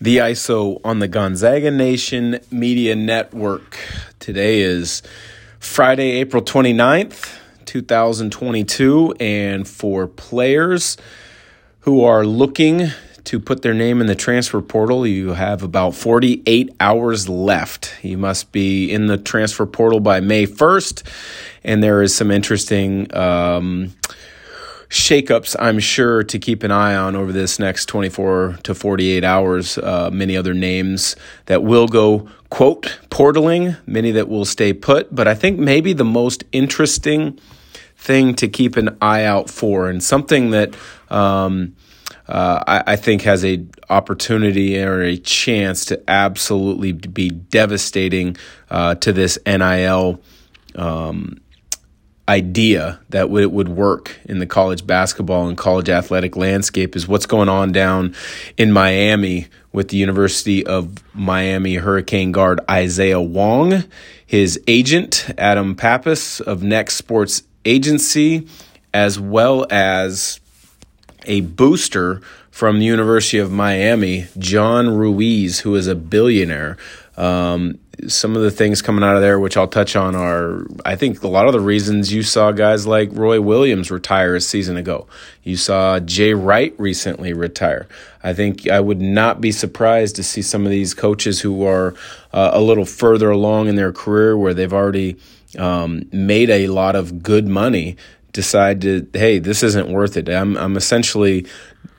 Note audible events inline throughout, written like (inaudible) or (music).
the ISO on the Gonzaga Nation Media Network. Today is Friday, April 29th, 2022, and for players who are looking to put their name in the transfer portal, you have about 48 hours left. You must be in the transfer portal by May 1st, and there is some interesting. Um, shakeups, I'm sure, to keep an eye on over this next 24 to 48 hours. Uh, many other names that will go, quote, portaling, many that will stay put. But I think maybe the most interesting thing to keep an eye out for and something that um, uh, I, I, think has a opportunity or a chance to absolutely be devastating uh, to this NIL um, idea that it would work in the college basketball and college athletic landscape is what's going on down in Miami with the University of Miami Hurricane guard Isaiah Wong, his agent Adam Pappas of Next Sports Agency, as well as a booster from the University of Miami, John Ruiz, who is a billionaire. Um, some of the things coming out of there, which I'll touch on, are I think a lot of the reasons you saw guys like Roy Williams retire a season ago. You saw Jay Wright recently retire. I think I would not be surprised to see some of these coaches who are uh, a little further along in their career where they've already um, made a lot of good money decide to, hey, this isn't worth it. I'm, I'm essentially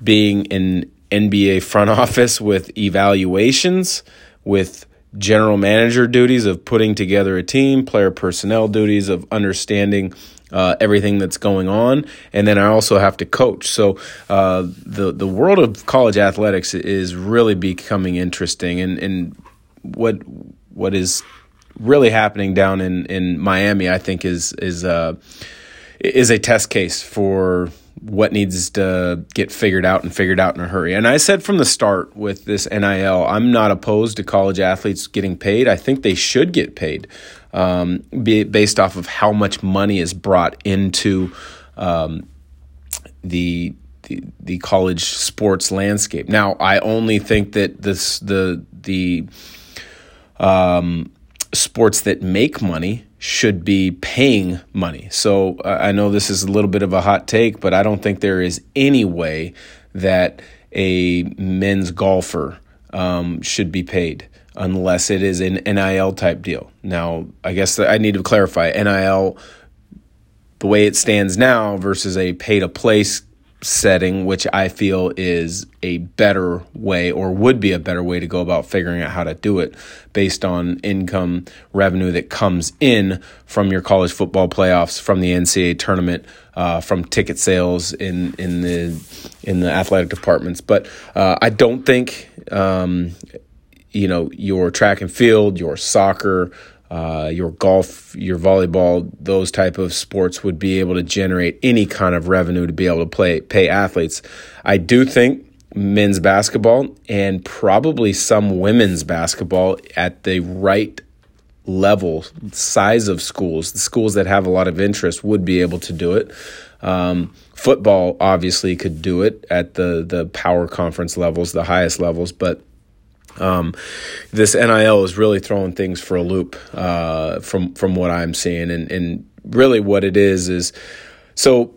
being an NBA front (laughs) office with evaluations, with general manager duties of putting together a team, player personnel duties of understanding uh, everything that's going on, and then I also have to coach. So uh, the the world of college athletics is really becoming interesting, and and what what is really happening down in in Miami, I think, is is uh, is a test case for what needs to get figured out and figured out in a hurry. And I said from the start with this NIL, I'm not opposed to college athletes getting paid. I think they should get paid um, based off of how much money is brought into um, the, the, the college sports landscape. Now, I only think that this the the um, sports that make money should be paying money. So uh, I know this is a little bit of a hot take, but I don't think there is any way that a men's golfer um, should be paid unless it is an NIL type deal. Now, I guess I need to clarify NIL, the way it stands now versus a pay to place setting, which I feel is a better way or would be a better way to go about figuring out how to do it based on income revenue that comes in from your college football playoffs, from the NCAA tournament, uh, from ticket sales in in the in the athletic departments. But uh, I don't think um, you know your track and field, your soccer uh, your golf, your volleyball, those type of sports would be able to generate any kind of revenue to be able to play pay athletes. I do think men's basketball and probably some women's basketball at the right level, size of schools, the schools that have a lot of interest would be able to do it. Um, football obviously could do it at the the power conference levels, the highest levels, but um, this NIL is really throwing things for a loop uh, from from what I'm seeing, and and really what it is is so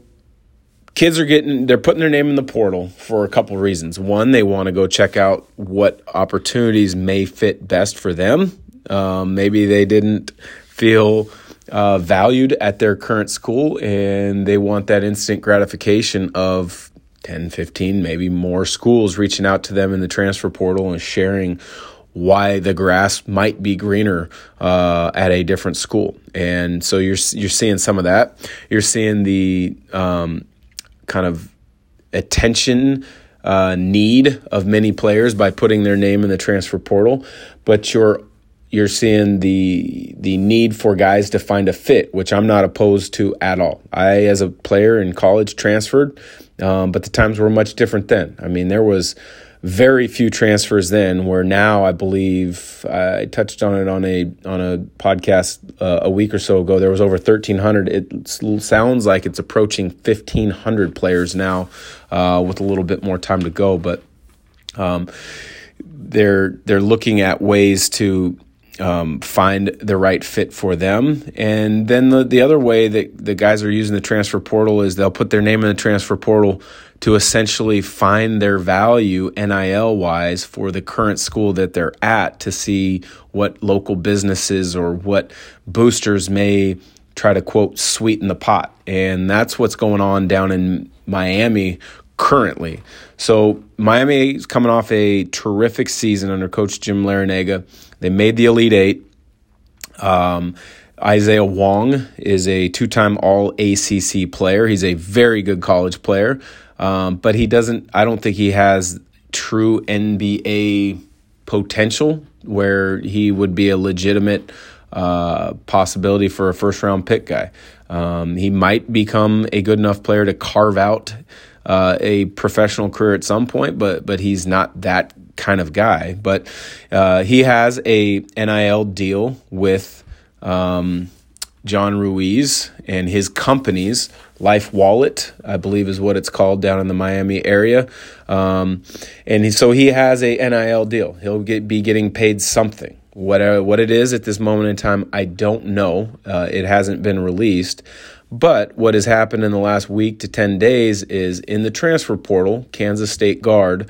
kids are getting they're putting their name in the portal for a couple reasons. One, they want to go check out what opportunities may fit best for them. Um, maybe they didn't feel uh, valued at their current school, and they want that instant gratification of 10, 15, maybe more schools reaching out to them in the transfer portal and sharing why the grass might be greener uh, at a different school. And so you're you're seeing some of that. You're seeing the um, kind of attention uh, need of many players by putting their name in the transfer portal, but you're you're seeing the the need for guys to find a fit, which I'm not opposed to at all. I, as a player in college, transferred um, but the times were much different then. I mean, there was very few transfers then. Where now, I believe I touched on it on a on a podcast uh, a week or so ago. There was over thirteen hundred. It sounds like it's approaching fifteen hundred players now, uh, with a little bit more time to go. But um, they're they're looking at ways to um, find the right fit for them. And then the, the other way that the guys are using the transfer portal is they'll put their name in the transfer portal to essentially find their value NIL wise for the current school that they're at to see what local businesses or what boosters may try to quote sweeten the pot. And that's what's going on down in Miami currently. So Miami is coming off a terrific season under coach Jim Larrañaga. They made the Elite Eight. Um, Isaiah Wong is a two time All ACC player. He's a very good college player, um, but he doesn't, I don't think he has true NBA potential where he would be a legitimate uh, possibility for a first round pick guy. Um, he might become a good enough player to carve out uh, a professional career at some point, but but he's not that kind of guy. But uh, he has a NIL deal with um, John Ruiz and his companies. Life Wallet, I believe, is what it's called down in the Miami area, um, and he, so he has a NIL deal. He'll get, be getting paid something. What uh, what it is at this moment in time, I don't know. Uh, it hasn't been released. But what has happened in the last week to 10 days is in the transfer portal, Kansas State guard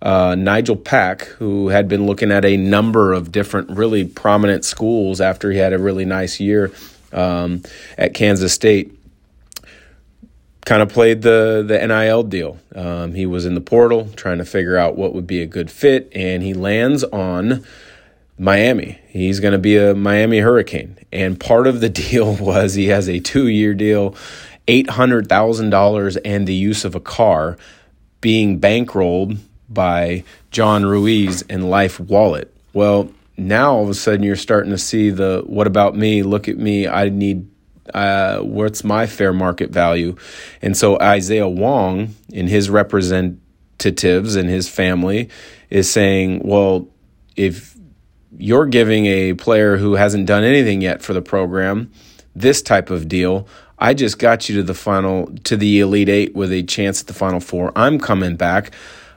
uh, Nigel Pack, who had been looking at a number of different really prominent schools after he had a really nice year um, at Kansas State, kind of played the the NIL deal. Um, he was in the portal trying to figure out what would be a good fit, and he lands on Miami. He's going to be a Miami Hurricane. And part of the (laughs) deal was he has a two year deal, $800,000 and the use of a car being bankrolled by John Ruiz and Life Wallet. Well, now all of a sudden you're starting to see the what about me? Look at me. I need uh, what's my fair market value? And so Isaiah Wong and his representatives and his family is saying, well, if you're giving a player who hasn't done anything yet for the program this type of deal. I just got you to the final, to the Elite Eight with a chance at the Final Four. I'm coming back.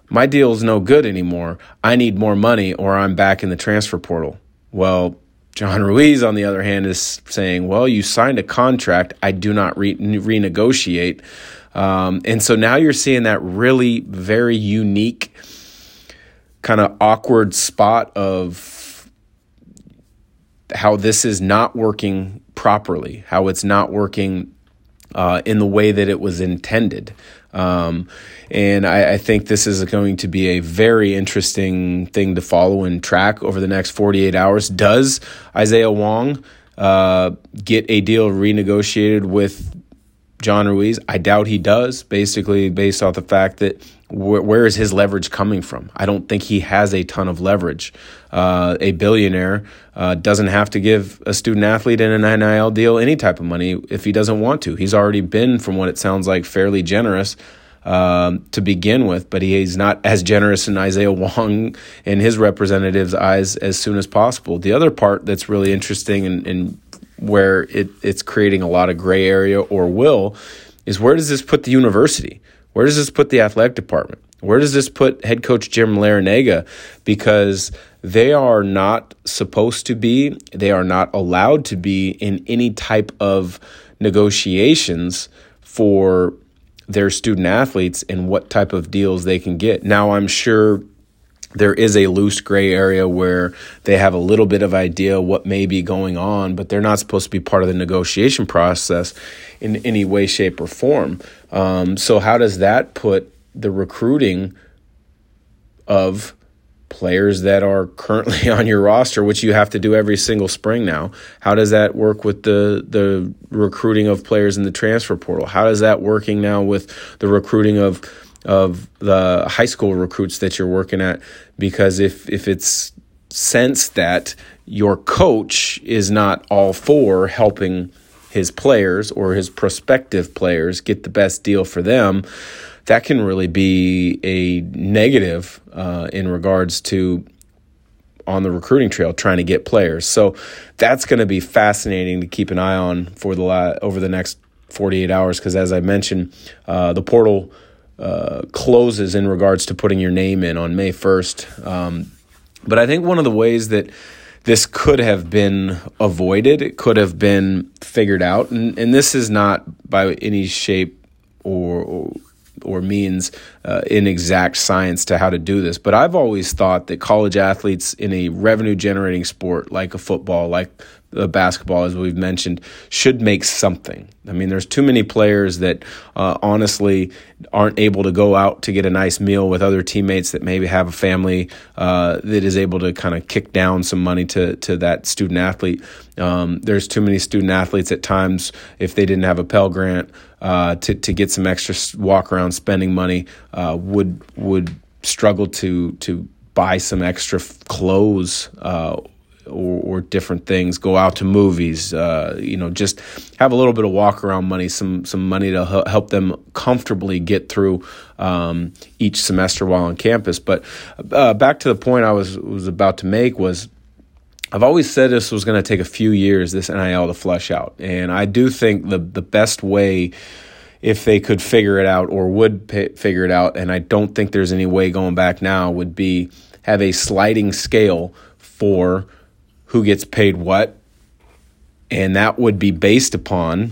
My deal's no good anymore. I need more money or I'm back in the transfer portal. Well, John Ruiz, on the other hand, is saying, well, you signed a contract. I do not re- renegotiate. Um, and so now you're seeing that really very unique, kind of awkward spot of how this is not working properly, how it's not working uh, in the way that it was intended. Um, and I, I, think this is going to be a very interesting thing to follow and track over the next 48 hours. Does Isaiah Wong uh, get a deal renegotiated with John Ruiz? I doubt he does, basically, based off the fact that wh- where is his leverage coming from? I don't think he has a ton of leverage. Uh, a billionaire uh, doesn't have to give a student athlete in an NIL deal any type of money if he doesn't want to. He's already been, from what it sounds like, fairly generous. Um, to begin with, but he's not as generous in Isaiah (laughs) Wong and his representatives' eyes as soon as possible. The other part that's really interesting and, and where it, it's creating a lot of gray area or will is where does this put the university? Where does this put the athletic department? Where does this put head coach Jim Larrañaga? Because they are not supposed to be, they are not allowed to be in any type of negotiations for their student athletes and what type of deals they can get. Now, I'm sure there is a loose gray area where they have a little bit of idea what may be going on, but they're not supposed to be part of the negotiation process in any way, shape, or form. Um, so, how does that put the recruiting of players that are currently (laughs) on your roster, which you have to do every single spring now. How does that work with the the recruiting of players in the transfer portal? How is that working now with the recruiting of of the high school recruits that you're working at because if if it's sense that your coach is not all for helping his players or his prospective players get the best deal for them that can really be a negative uh, in regards to on the recruiting trail trying to get players so that's going to be fascinating to keep an eye on for the la- over the next 48 hours because as i mentioned uh, the portal uh, closes in regards to putting your name in on May 1st. Um, but I think one of the ways that this could have been avoided, it could have been figured out, and, and this is not by any shape or, or or means uh, in exact science to how to do this. But I've always thought that college athletes in a revenue generating sport like a football, like the basketball, as we've mentioned, should make something. I mean, there's too many players that uh, honestly aren't able to go out to get a nice meal with other teammates that maybe have a family uh, that is able to kind of kick down some money to to that student athlete. Um, there's too many student athletes at times if they didn't have a Pell Grant uh, to to get some extra walk around spending money uh, would would struggle to to buy some extra clothes uh, or, or different things, go out to movies, uh, you know, just have a little bit of walk around money, some some money to help them comfortably get through um, each semester while on campus. But uh, back to the point I was was about to make was. I've always said this was going to take a few years, this NIL to flush out. And I do think the, the best way, if they could figure it out or would figure it out, and I don't think there's any way going back now, would be have a sliding scale for who gets paid what, and that would be based upon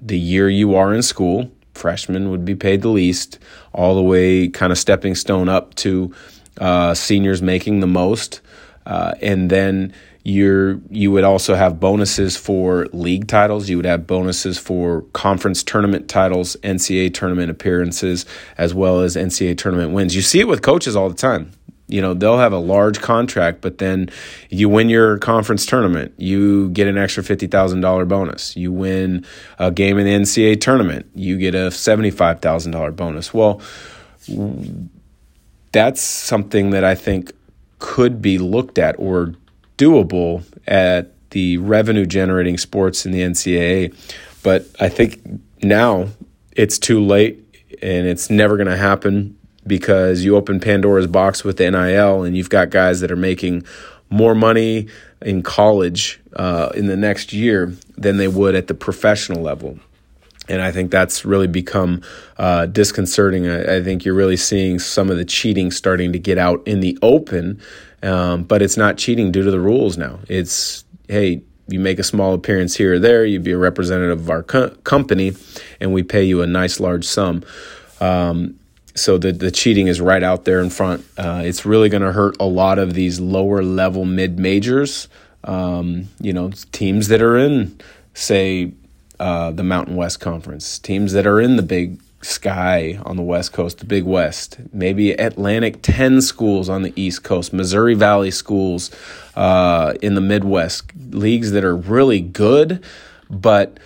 the year you are in school. Freshmen would be paid the least, all the way kind of stepping stone up to uh, seniors making the most, uh, and then you're you would also have bonuses for league titles. You would have bonuses for conference tournament titles, NCAA tournament appearances, as well as NCAA tournament wins. You see it with coaches all the time you know they'll have a large contract but then you win your conference tournament you get an extra $50000 bonus. You win a game in the ncaa tournament you get a $75000 bonus. Well that's something that i think could be looked at or doable at the revenue generating sports in the ncaa but i think now it's too late and it's never going to happen because you open Pandora's box with the NIL and you've got guys that are making more money in college uh, in the next year than they would at the professional level. And I think that's really become uh, disconcerting. I, I, think you're really seeing some of the cheating starting to get out in the open, um, but it's not cheating due to the rules now. It's, hey, you make a small appearance here or there, you'd be a representative of our co- company, and we pay you a nice large sum. Um, so the the cheating is right out there in front. Uh, it's really going to hurt a lot of these lower level mid majors. Um, you know, teams that are in, say, uh, the Mountain West Conference, teams that are in the Big Sky on the West Coast, the Big West, maybe Atlantic 10 schools on the East Coast, Missouri Valley schools uh, in the Midwest, leagues that are really good, but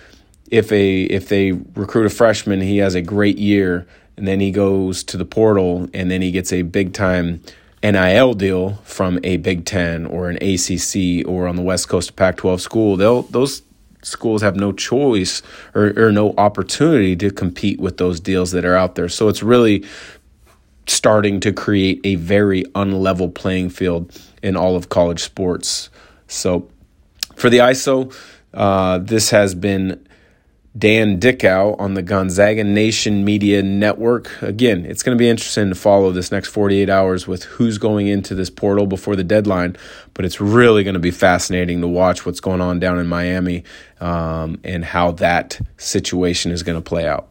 if a if they recruit a freshman, he has a great year and then he goes to the portal and then he gets a big time NIL deal from a Big Ten or an ACC or on the West Coast Pac-12 school, they'll those schools have no choice or, or no opportunity to compete with those deals that are out there. So it's really starting to create a very unlevel playing field in all of college sports. So for the ISO, uh, this has been Dan Dickau on the Gonzaga Nation Media Network. Again, it's going to be interesting to follow this next 48 hours with who's going into this portal before the deadline, but it's really going to be fascinating to watch what's going on down in Miami um, and how that situation is going to play out.